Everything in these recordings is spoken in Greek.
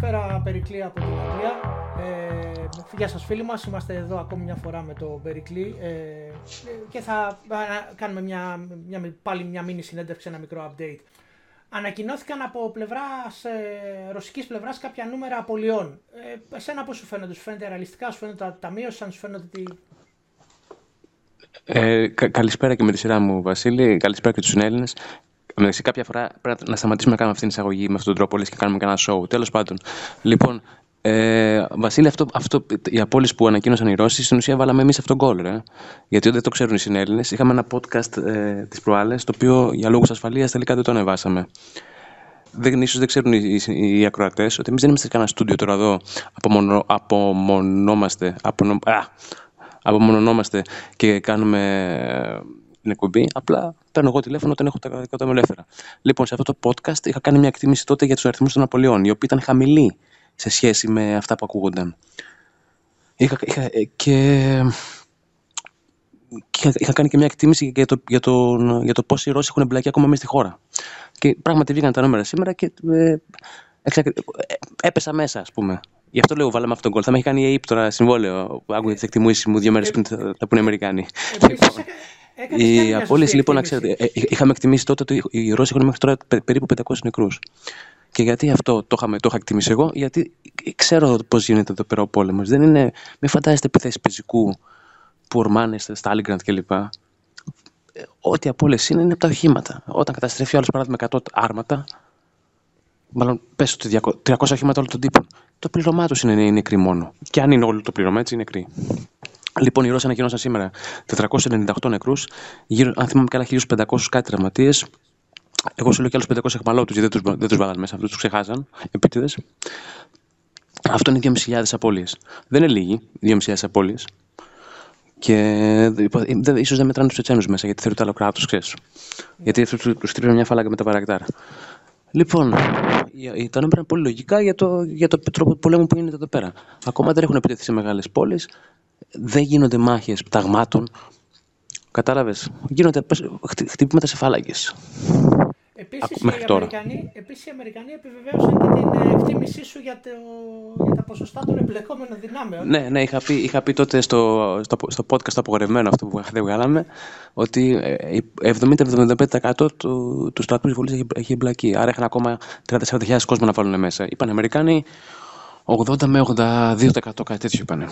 Καλησπέρα Περικλή από την Αγγλία. Ε, γεια σας φίλοι μας, είμαστε εδώ ακόμη μια φορά με τον Περικλή ε, και θα κάνουμε μια, μια, πάλι μια μίνι συνέντευξη, ένα μικρό update. Ανακοινώθηκαν από πλευράς, ε, ρωσικής πλευράς κάποια νούμερα απολειών. Ε, εσένα πώς σου φαίνονται, σου φαίνεται ρεαλιστικά, σου φαίνονται τα ταμείο, σαν σου φαίνονται ότι... Ε, καλησπέρα και με τη σειρά μου Βασίλη, καλησπέρα και τους συνέλληνες. Εντάξει, κάποια φορά πρέπει να σταματήσουμε να κάνουμε αυτή την εισαγωγή με αυτόν τον τρόπο, λες και κάνουμε κανένα show. Τέλος πάντων. Λοιπόν, ε, Βασίλη, αυτό, αυτό, οι απόλυσει που ανακοίνωσαν οι Ρώσοι, στην ουσία βάλαμε εμείς αυτόν τον κόλ, ρε. Γιατί δεν το ξέρουν οι συνέλληνες. Είχαμε ένα podcast ε, τις προάλλες, το οποίο για λόγους ασφαλείας τελικά δεν το ανεβάσαμε. Δεν, ίσως δεν ξέρουν οι, οι, οι ακροατές ότι εμείς δεν είμαστε σε κανένα στούντιο τώρα εδώ. Απομονω, απομονόμαστε. Απονο, α, απομονωνόμαστε και κάνουμε την εκπομπή. Απλά παίρνω εγώ τηλέφωνο όταν έχω τα δικά μου ελεύθερα. Λοιπόν, σε αυτό το podcast είχα κάνει μια εκτίμηση τότε για τους αριθμούς των Απολειών, οι οποίοι ήταν χαμηλοί σε σχέση με αυτά που ακούγονταν. Είχα, είχα, ε, και, είχα, είχα, κάνει και μια εκτίμηση για το, για το, για το πόσοι Ρώσοι έχουν εμπλακεί ακόμα μέσα στη χώρα. Και πράγματι βγήκαν τα νούμερα σήμερα και ε, ε, έπεσα μέσα, ας πούμε. Γι' αυτό λέω βάλαμε αυτόν τον κόλ. Θα με έχει κάνει η ΑΕΠ τώρα συμβόλαιο. Άκουγε τις εκτιμήσεις μου δύο μέρες πριν θα πούνε οι Αμερικάνοι. Οι απώλειε, λοιπόν, να ξέρετε, ε, ε, είχαμε εκτιμήσει τότε ότι οι Ρώσοι έχουν μέχρι τώρα περίπου 500 νεκρούς. Και γιατί αυτό το, είχαμε, το είχα εκτιμήσει εγώ, γιατί ξέρω πώς γίνεται εδώ πέρα ο πόλεμος. Δεν είναι. Μην φαντάζεστε επιθέσεις πεζικού που ορμάνε στα Στάλιγκραντ κλπ. Ε, ό,τι απώλειε είναι είναι από τα οχήματα. Όταν καταστρέφει άλλος παράδειγμα 100 άρματα, μάλλον πες ότι 300 οχήματα όλων των τύπων, το πλήρωμά τους είναι, είναι νεκροί μόνο. Και αν είναι όλο το πλήρωμα έτσι, είναι νεκροί. Λοιπόν, οι Ρώσοι ανακοίνωσαν σήμερα 498 νεκρούς, αν θυμάμαι καλά 1500 κάτι τραυματίες. Εγώ σου λέω και άλλους 500 εχμαλώτου, γιατί δεν του δεν τους βάλαν μέσα, αυτούς τους ξεχάσαν, επίτηδες. Αυτό είναι 2.500 απώλειες. Δεν είναι λίγοι, 2.500 απώλειες. Και ίσως δεν μετράνε τους Τσετσένους μέσα, γιατί θεωρείται άλλο κράτος, ξέρεις. Γιατί αυτούς του στείλουν μια φαλάγκα με τα παρακτάρα. Λοιπόν, τα νούμερα είναι πολύ λογικά για το, για το τρόπο πολέμου που γίνεται εδώ πέρα. Ακόμα δεν έχουν επιτεθεί σε μεγάλες πόλεις δεν γίνονται μάχες πταγμάτων. Κατάλαβες, γίνονται χτυπήματα σε φάλαγγες. Επίσης, οι Αμερικανοί, επίσης οι Αμερικανοί επιβεβαίωσαν και την ε, εκτίμησή σου για, το, για τα ποσοστά των εμπλεκόμενων δυνάμεων. Ναι, ναι, είχα πει, είχα πει τότε στο, στο, στο podcast το απογορευμένο αυτό που δεν βγάλαμε, ότι 70-75% του, του στρατού της Βουλής έχει, έχει εμπλακεί. Άρα είχαν ακόμα 30-40 κόσμο να βάλουν μέσα. Είπαν οι Αμερικάνοι 80 με 82% κάτι τέτοιο είπανε.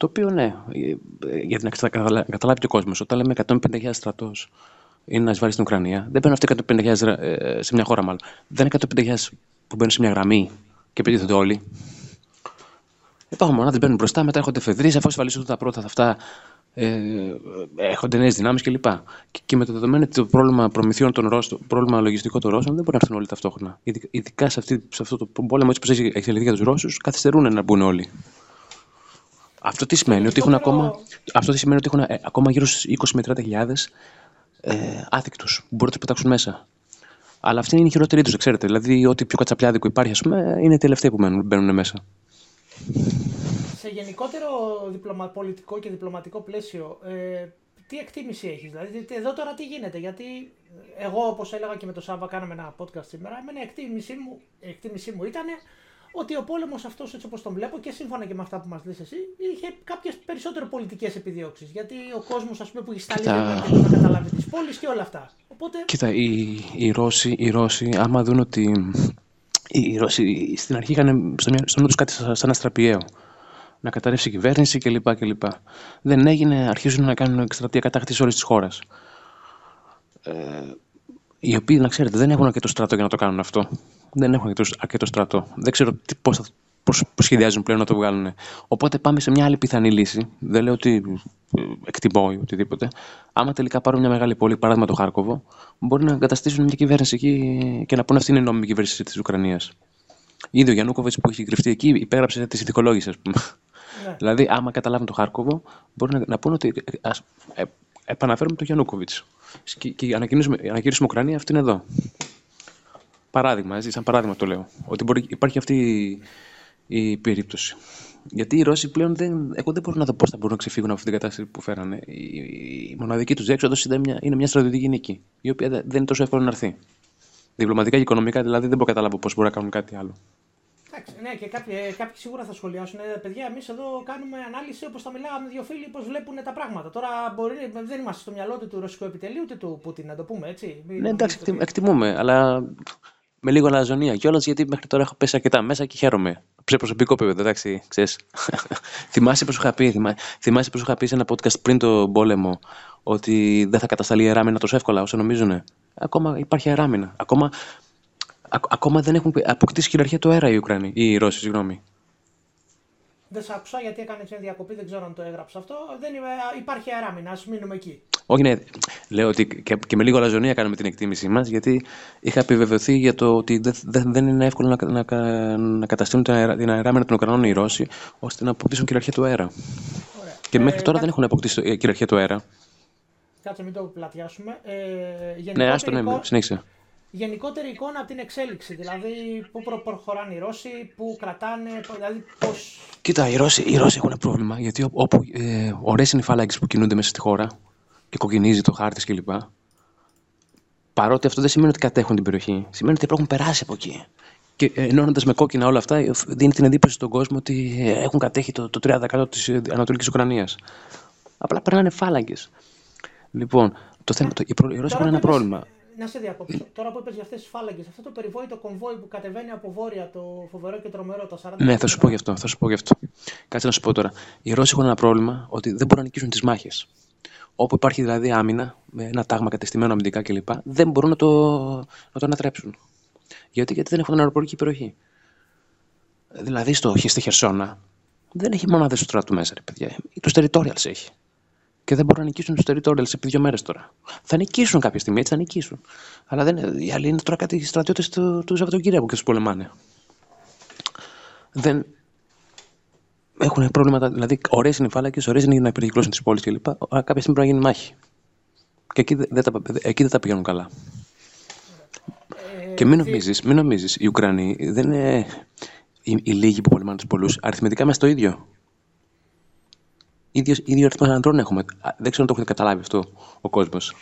Το οποίο ναι, γιατί να καταλάβει και ο κόσμος, όταν λέμε 150.000 στρατός είναι να εισβάλλει στην Ουκρανία, δεν μπαίνουν αυτοί 150.000 ε, σε μια χώρα μάλλον. Δεν είναι 150.000 που μπαίνουν σε μια γραμμή και επιτίθενται όλοι. Υπάρχουν μονάδες μπαίνουν μπροστά, μετά έρχονται φεδρεί, αφού ασφαλίσουν τα πρώτα αυτά, ε, έρχονται νέες δυνάμεις κλπ. Και, και με το δεδομένο ότι το πρόβλημα προμηθειών των Ρώσων, το πρόβλημα λογιστικό των Ρώσων δεν μπορεί να έρθουν όλοι ταυτόχρονα. Ειδικά σε, αυτή, σε αυτό το πόλεμο, έτσι όπως έχει εξελιχθεί για τους Ρώσους, καθυστερούν να μπουν όλοι. Αυτό τι σημαίνει, ότι έχουν ακόμα, αυτό τι σημαίνει ότι έχουν ε, ακόμα γύρω στους 20 με 30 χιλιάδες ε, άθικτους που μπορούν να τους πετάξουν μέσα. Αλλά αυτή είναι η χειρότερη τους, ξέρετε. Δηλαδή, ό,τι πιο κατσαπλιάδικο υπάρχει, ας πούμε, είναι οι τελευταίοι που μπαίνουν, μπαίνουν μέσα. Σε γενικότερο διπλωμα, πολιτικό και διπλωματικό πλαίσιο, ε, τι εκτίμηση έχεις, δηλαδή εδώ τώρα τι γίνεται, γιατί εγώ όπως έλεγα και με τον Σάβα κάναμε ένα podcast σήμερα, εμένα η εκτίμησή μου, η εκτίμησή μου ήταν ότι ο πόλεμος αυτός, έτσι όπως τον βλέπω και σύμφωνα και με αυτά που μας λες εσύ, είχε κάποιες περισσότερο πολιτικές επιδιώξεις. Γιατί ο κόσμος, ας πούμε, που έχει σταλεί Κοίτα... δεν να καταλάβει τις πόλεις και όλα αυτά. Οπότε... Κοίτα, οι, οι, Ρώσοι, οι Ρώσοι, άμα δουν ότι. Οι Ρώσοι στην αρχή είχαν στο νου τους κάτι σαν αστραπιαίο. Να καταρρεύσει η κυβέρνηση κλπ. κλπ. Δεν έγινε, αρχίζουν να κάνουν εκστρατεία κατάκτησης όλης της χώρας. Ε, οι οποίοι, να ξέρετε, δεν έχουν και το στρατό για να το κάνουν αυτό δεν έχουν αρκετό στρατό. Δεν ξέρω πώς θα πώς, σχεδιάζουν πλέον να το βγάλουν. Οπότε πάμε σε μια άλλη πιθανή λύση. Δεν λέω ότι ε, εκτιμώ ή οτιδήποτε. Άμα τελικά πάρουν μια μεγάλη πόλη, παράδειγμα το Χάρκοβο, μπορεί να εγκαταστήσουν μια κυβέρνηση εκεί και να πούνε αυτή είναι η νόμιμη κυβέρνηση της Ουκρανίας. Ήδη ο Γιαννούκοβιτς που έχει κρυφτεί εκεί υπέγραψε τη συνθηκολόγηση, ας πούμε. Ναι. Δηλαδή, άμα καταλάβουν το Χάρκοβο, μπορεί να, να πούνε ότι ας, ε, επαναφέρουμε τον Γιαννούκοβιτς. Και, και η ανακοίνωση Ουκρανία αυτή είναι εδώ. Παράδειγμα, έτσι, σαν παράδειγμα το λέω. Ότι μπορεί, υπάρχει αυτή η, περίπτωση. Γιατί οι Ρώσοι πλέον δεν, εγώ δεν μπορώ να δω πώς θα μπορούν να ξεφύγουν από αυτή την κατάσταση που φέρανε. Η, η μοναδική τους έξοδος είναι μια, είναι μια στρατιωτική νίκη, η οποία δεν είναι τόσο εύκολο να έρθει. Διπλωματικά και οικονομικά δηλαδή δεν μπορώ να καταλάβω πώς μπορούν να κάνουν κάτι άλλο. Εντάξει, ναι, και κάποιοι, ε, κάποιοι σίγουρα θα σχολιάσουν. Ε, παιδιά, εμείς εδώ κάνουμε ανάλυση όπως θα μιλάγαμε δύο φίλοι, πώς βλέπουν τα πράγματα. Τώρα μπορεί, δεν είμαστε στο μυαλό του, του ρωσικού επιτελείου ούτε του Πούτιν, να το πούμε έτσι. Ναι, εντάξει, εκτιμούμε, αλλά με λίγο αλαζονία κιόλας, γιατί μέχρι τώρα έχω πέσει αρκετά μέσα και χαίρομαι. Σε προσωπικό επίπεδο, εντάξει, ξέρεις. θυμάσαι πώ είχα πει, θυμάσαι πως είχα πει σε ένα podcast πριν το πόλεμο ότι δεν θα κατασταλεί η εράμινα τόσο εύκολα όσο νομίζουν. Ακόμα υπάρχει εράμινα. Ακόμα, ακόμα δεν έχουν αποκτήσει κυριαρχία το αέρα οι Ουκρανοί, οι Ρώσοι, συγγνώμη. Δεν σ' άκουσα γιατί έκανε μια διακοπή, δεν ξέρω αν το έγραψα αυτό. Δεν υπάρχει αεράμινα, ας μείνουμε εκεί. Όχι, ναι. Λέω ότι και, και με λίγο λαζονία κάναμε την εκτίμησή μας, γιατί είχα επιβεβαιωθεί για το ότι δεν, δεν είναι εύκολο να, να, να καταστήλουν την, αερα, την αεράμενα των Ουκρανών οι Ρώσοι, ώστε να αποκτήσουν κυριαρχία του αέρα. Ωραία. Και ε, μέχρι τώρα δεν έχουν αποκτήσει ε, κυριαρχία του αέρα. Κάτσε, μην το πλατιάσουμε. Ε, ναι, άστο, ναι, συνέχισε γενικότερη εικόνα από την εξέλιξη. Δηλαδή, πού προ- προχωράνε οι Ρώσοι, πού κρατάνε, δηλαδή πώς... Κοίτα, οι Ρώσοι, οι Ρώσοι έχουν πρόβλημα, γιατί όπου ε, ωραίες είναι οι φάλαγγες που κινούνται μέσα στη χώρα και κοκκινίζει το χάρτη κλπ. Παρότι αυτό δεν σημαίνει ότι κατέχουν την περιοχή, σημαίνει ότι έχουν περάσει από εκεί. Και ε, ενώνοντας με κόκκινα όλα αυτά, ε, δίνει την εντύπωση στον κόσμο ότι ε, έχουν κατέχει το, το 30% της Ανατολικής Ουκρανίας. Απλά περνάνε φάλαγγες. Λοιπόν, το θέμα, το, οι Ρώσοι έχουν ένα πρόβλημα να σε διακόψω. Τώρα που είπες για αυτές τις φάλαγγες, αυτό το περιβόητο κομβόι που κατεβαίνει από βόρεια, το φοβερό και τρομερό, το 40. Ναι, θα σου πω γι' αυτό. Θα σου πω γι αυτό. Κάτσε να σου πω τώρα. Οι Ρώσοι έχουν ένα πρόβλημα ότι δεν μπορούν να νικήσουν τις μάχες. Όπου υπάρχει δηλαδή άμυνα, με ένα τάγμα κατεστημένο αμυντικά κλπ., δεν μπορούν να το, να το ανατρέψουν. Γιατί, γιατί δεν έχουν αεροπορική περιοχή. Δηλαδή στο, στη Χερσόνα δεν έχει μονάδες του στρατού μέσα, ρε παιδιά. Τους territorials έχει και δεν μπορούν να νικήσουν του territorials επί δύο μέρες τώρα. Θα νικήσουν κάποια στιγμή, έτσι θα νικήσουν. Αλλά δεν, οι άλλοι είναι τώρα κάτι στρατιώτες του, του Σαββατοκύριακου και του πολεμάνε. Δεν. Έχουν προβλήματα, δηλαδή ωραίες είναι οι φάλακες, ωραίες είναι για να περικυκλώσουν τις πόλεις κλπ. Αλλά κάποια στιγμή πρέπει να γίνει μάχη. Και εκεί δεν τα, εκεί δεν τα πηγαίνουν καλά. Ε, και μην νομίζεις, μην νομίζεις, οι Ουκρανοί δεν είναι οι, οι λίγοι που πολεμάνε τους πολλούς. Αριθμητικά είμαστε το ίδιο ίδιος, ίδιο αριθμό ανδρών έχουμε. Δεν ξέρω αν το έχετε καταλάβει αυτό ο κόσμος.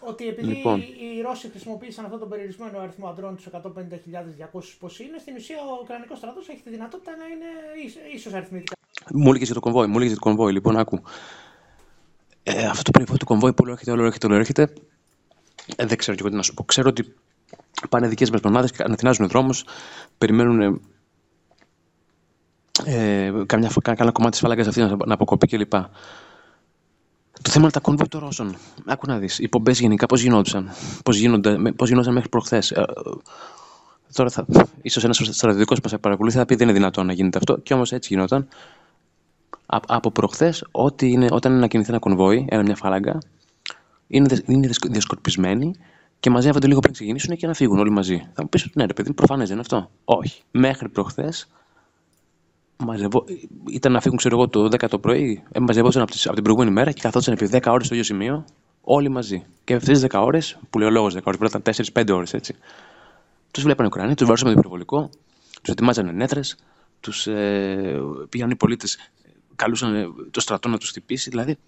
Ότι επειδή λοιπόν. οι Ρώσοι χρησιμοποίησαν αυτόν τον περιορισμένο αριθμό αντρών, τους 150.200 πώ είναι, στην ουσία ο Ουκρανικός στρατός έχει τη δυνατότητα να είναι ίσως αριθμητικά. Μου έλεγε για το κομβόι, μου έλεγε για το κομβόι, λοιπόν, άκου. Ε, αυτό το περιβόητο του κομβόι που όλο έρχεται, όλο έρχεται, όλο έρχεται. Ε, δεν ξέρω και εγώ τι να σου πω. Ξέρω ότι πάνε δικές μας μονάδες, αναθυνάζουν δρόμους, περιμένουν ε, καμιά, κάνα κομμάτι της φάλαγγα αυτής να, να αποκοπεί κλπ. Το θέμα είναι τα κόμβια των Ρώσων. Άκου να δεις. Οι πομπές γενικά πώς γινόντουσαν. Πώς γινόντουσαν μέχρι προχθές. Ε, τώρα θα. ίσως ένας στρατιωτικός που μα παρακολουθεί θα πει δεν είναι δυνατόν να γίνεται αυτό. Και όμως έτσι γινόταν. Α, από προχθές, όταν είναι να κινηθεί ένα κονβόι, ένα, μια φάλαγγα, είναι, είναι διασκορπισμένοι και μαζεύονται λίγο πριν ξεκινήσουν και να φύγουν όλοι μαζί. Θα μου πεις ότι ναι, ρε παιδί, προφανές δεν είναι αυτό. Όχι. Μέχρι προχθές μαζευό... ήταν να φύγουν ξέρω εγώ, το 10 το πρωί, ε, μαζευόταν από, από την προηγούμενη μέρα και καθόταν επί 10 ώρες στο ίδιο σημείο, όλοι μαζί. Και αυτές τις 10 ώρες, που λέω λόγος 10 ώρες, πρέπει να ήταν 4-5 ώρες έτσι. Τους βλέπανε οι Ουκρανοί, τους βάζανε το υπερβολικό, τους ετοιμάζανε νέτρες, τους ε, πήγαν οι πολίτες, καλούσαν το στρατό να τους χτυπήσει. Δηλαδή,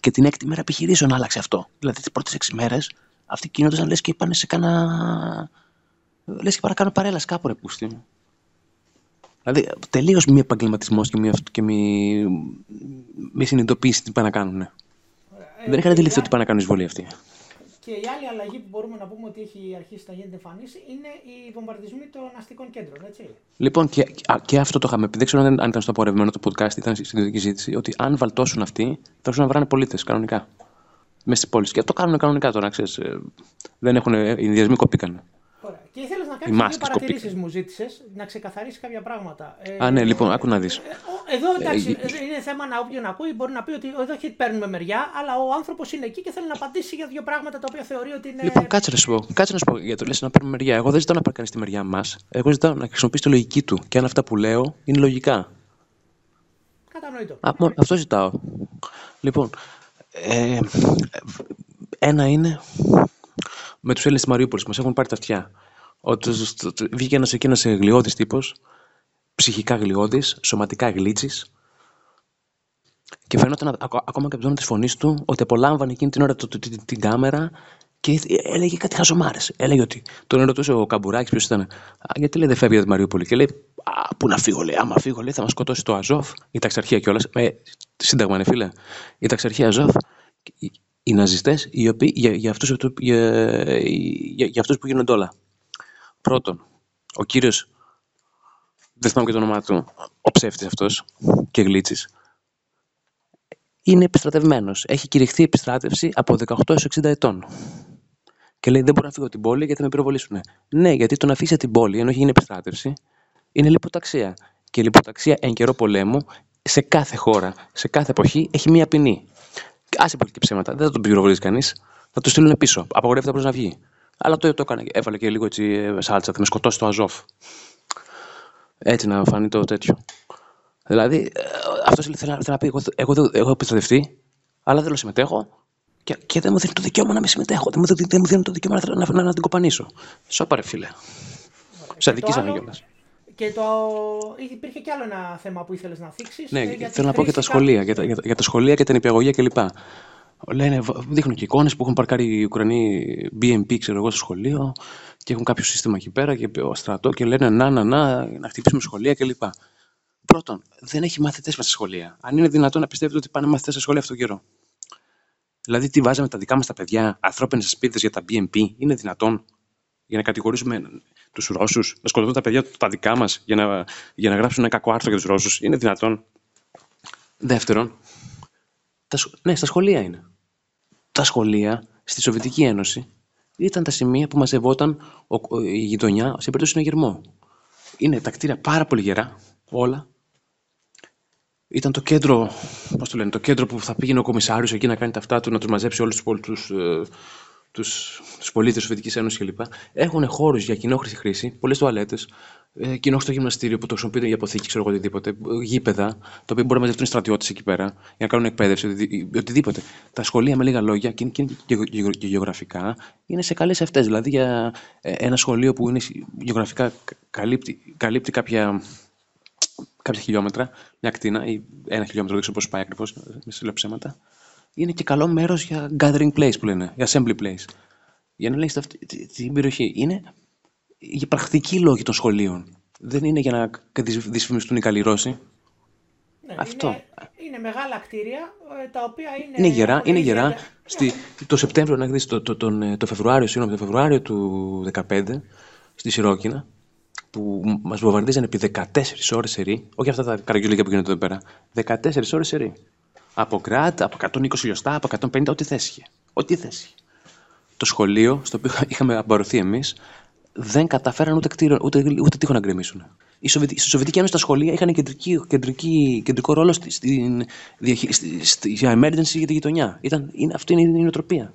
και την έκτη μέρα επιχειρήσεων άλλαξε αυτό. Δηλαδή, τις πρώτες 6 μέρες αυτοί κινούνταν λες και είπαν σε κάνα. λες και παρακάνω παρέλαση κάπου ρε πούστη. Δηλαδή, τελείως μη επαγγελματισμός και μη, και μη, μη συνειδητοποίηση τι πάνε να κάνουν. Ε, Δεν είχαν αντιληφθεί ότι πάνε να κάνουν εισβολή αυτή. Και η άλλη αλλαγή που μπορούμε να πούμε ότι έχει αρχίσει να γίνεται εμφανίση είναι οι βομβαρδισμοί των αστικών κέντρων, έτσι. Λοιπόν, και, και αυτό το είχαμε πει. Δεν ξέρω αν ήταν στο απορρευμένο το podcast, ήταν στην ιδιωτική ζήτηση, ότι αν βαλτώσουν αυτοί, θα έρθουν να βράνε πολίτες κανονικά. Μέσα στις πόλεις. Και αυτό κάνουν κανονικά τώρα, ξέρεις. Ε, δεν έχουν. Οι ενδιασμοί κοπήκαν. Και ήθελες να κάνεις δύο παρατηρήσεις, μου ζήτησες, να ξεκαθαρίσει κάποια πράγματα. Α, ναι, λοιπόν, άκου να δεις. Ε, εδώ εντάξει, ε, είναι θέμα να όποιον ακούει μπορεί να πει ότι εδώ έχει παίρνουμε μεριά, αλλά ο άνθρωπος είναι εκεί και θέλει να απαντήσει για δύο πράγματα τα οποία θεωρεί ότι είναι. Λοιπόν, κάτσε να σου πω, κάτσε να σου πω για το λες να παίρνουμε μεριά. Εγώ δεν ζητάω να πάρει κανείς τη μεριά μας. Εγώ ζητάω να χρησιμοποιήσει τη λογική του. Και αν αυτά που λέω είναι λογικά. Κατανοητό. Α, αυτό ζητάω. Λοιπόν, ε, ένα είναι με τους Έλληνες της Μαριούπολης. Μας έχουν πάρει τα αυτιά ότι βγήκε ένας εκείνος γλιώδης τύπος, ψυχικά γλιώδης, σωματικά γλίτσης και φαίνονταν ακόμα και από τον της φωνής του ότι απολάμβανε εκείνη την ώρα το, την κάμερα Και έλεγε κάτι χαζομάρες. Έλεγε ότι τον ρωτούσε ο Καμπουράκης, ποιος ήταν. Α, γιατί λέει δεν φεύγει από τη Μαριούπολη. Και λέει, Α, πού να φύγω, λέει. Άμα φύγω, λέει, θα μας σκοτώσει το Αζόφ, η ταξαρχία κιόλας. Ε, σύνταγμα είναι, φίλε. Η ταξαρχία Αζόφ, οι, οι ναζιστές, οι οποίοι για, για αυτούς για, για, για αυτούς που γίνονται όλα. Πρώτον, ο κύριος. Δεν θυμάμαι και το όνομά του. Ο ψεύτης αυτός και γλίτσης. Είναι επιστρατευμένος. Έχει κηρυχθεί επιστράτευση από 18 έως 60 ετών. Και λέει: Δεν μπορώ να φύγω την πόλη γιατί με πυροβολήσουν. Ναι, γιατί το να αφήσει την πόλη ενώ έχει γίνει επιστράτευση είναι λιποταξία. Και η λιποταξία εν καιρό πολέμου σε κάθε χώρα, σε κάθε εποχή έχει μία ποινή. Άσε και ψέματα. Δεν θα τον πυροβολήσει κανείς. Θα το στείλουν πίσω. Απαγορεύεται απλώς να βγει. Αλλά το, το έκανε. Έβαλε και λίγο έτσι ε, σάλτσα. Θα με σκοτώσει το Αζόφ. Έτσι να φανεί το τέτοιο. Δηλαδή, ε, αυτός θέλει να πει: Εγώ, εγώ, έχω επιστρατευτεί, αλλά δεν θέλω συμμετέχω και, και δεν μου δίνει το δικαίωμα να με συμμετέχω. Δεν μου, δεν μου δίνει το δικαίωμα να, να, να, να την κοπανίσω. Σοπα, ρε φίλε. Σε αδικήσαμε κιόλας. Και το... υπήρχε κι άλλο ένα θέμα που ήθελες να θίξεις. Ναι, ε, θέλω να πω για τα σχολεία, για τα, για, για τα σχολεία και την υπηαγωγία κλπ. Λένε, δείχνουν και εικόνες που έχουν παρκάρει οι Ουκρανοί BMP, ξέρω εγώ, στο σχολείο και έχουν κάποιο σύστημα εκεί πέρα και ο στρατό και λένε να, να, να, να χτυπήσουμε σχολεία κλπ. Πρώτον, δεν έχει μαθητές μέσα στα σχολεία. Αν είναι δυνατόν να πιστεύετε ότι πάνε μαθητές στα σχολεία αυτόν τον καιρό. Δηλαδή, τι βάζαμε τα δικά μας τα παιδιά, ανθρώπινες σπίτι για τα BNP, είναι δυνατόν για να κατηγορήσουμε τους Ρώσους, να σκοτωθούν τα παιδιά τα δικά μας για να, για να γράψουν ένα κακό άρθρο για τους Ρώσους. Είναι δυνατόν. Δεύτερον, τα, ναι, στα σχολεία είναι. Τα σχολεία στη Σοβιετική Ένωση ήταν τα σημεία που μαζευόταν η γειτονιά σε περίπτωση συναγερμό. Είναι τα κτίρια πάρα πολύ γερά, όλα, ήταν το κέντρο, πώς το λένε, το κέντρο που θα πήγαινε ο Κομισάριος εκεί να κάνει τα αυτά του, να τους μαζέψει όλους τους, τους, ε, τους, τους πολίτες της Σοβιετικής Ένωσης κλπ. Έχουν χώρους για κοινόχρηση χρήση, πολλές τουαλέτες, ε, κοινόχρηστο γυμναστήριο που το χρησιμοποιείται για αποθήκη, ξέρω εγώ οτιδήποτε, γήπεδα, το οποίο μπορεί να μαζευτούν στρατιώτες εκεί πέρα για να κάνουν εκπαίδευση, οτιδήποτε. Τα σχολεία με λίγα λόγια και, και, και, και γεωγραφικά είναι σε καλές αυτές. Δηλαδή για ε, ένα σχολείο που είναι γεωγραφικά καλύπτει, καλύπτει κάποια κάποια χιλιόμετρα, μια κτίνα ή ένα χιλιόμετρο, δεν ξέρω πώς πάει ακριβώς, με σε ψέματα. Είναι και καλό μέρος για gathering place που λένε, για assembly place. Για να λέει την περιοχή. Είναι για πρακτική λόγη των σχολείων. Δεν είναι για να δυσφημιστούν οι καλοί Ρώσοι. Ναι, Αυτό. Είναι, είναι, μεγάλα κτίρια ε, τα οποία είναι. Είναι γερά. Είναι γερά. Στη, το Σεπτέμβριο, να δει το, το, το, ε, το, Φεβρουάριο, συγγνώμη, το Φεβρουάριο του 2015 στη Σιρόκινα, που μας βομβαρδίζαν επί 14 ώρες σε ρί, όχι αυτά τα καραγκιούλια που γίνονται εδώ πέρα, 14 ώρες σε ρί. Από γκράτ, από 120 χιλιοστά, από 150, ό,τι θέση Ό,τι θέση Το σχολείο, στο οποίο είχαμε αμπαρωθεί εμείς, δεν καταφέραν ούτε, κτίριο, ούτε, ούτε τείχο να γκρεμίσουν. Η Σοβιετική, στη Σοβιετική Ένωση τα σχολεία είχαν κεντρική, κεντρική, κεντρικό ρόλο στην, στη, στη, για emergency για τη γειτονιά. Ήταν, είναι, αυτή είναι η νοοτροπία.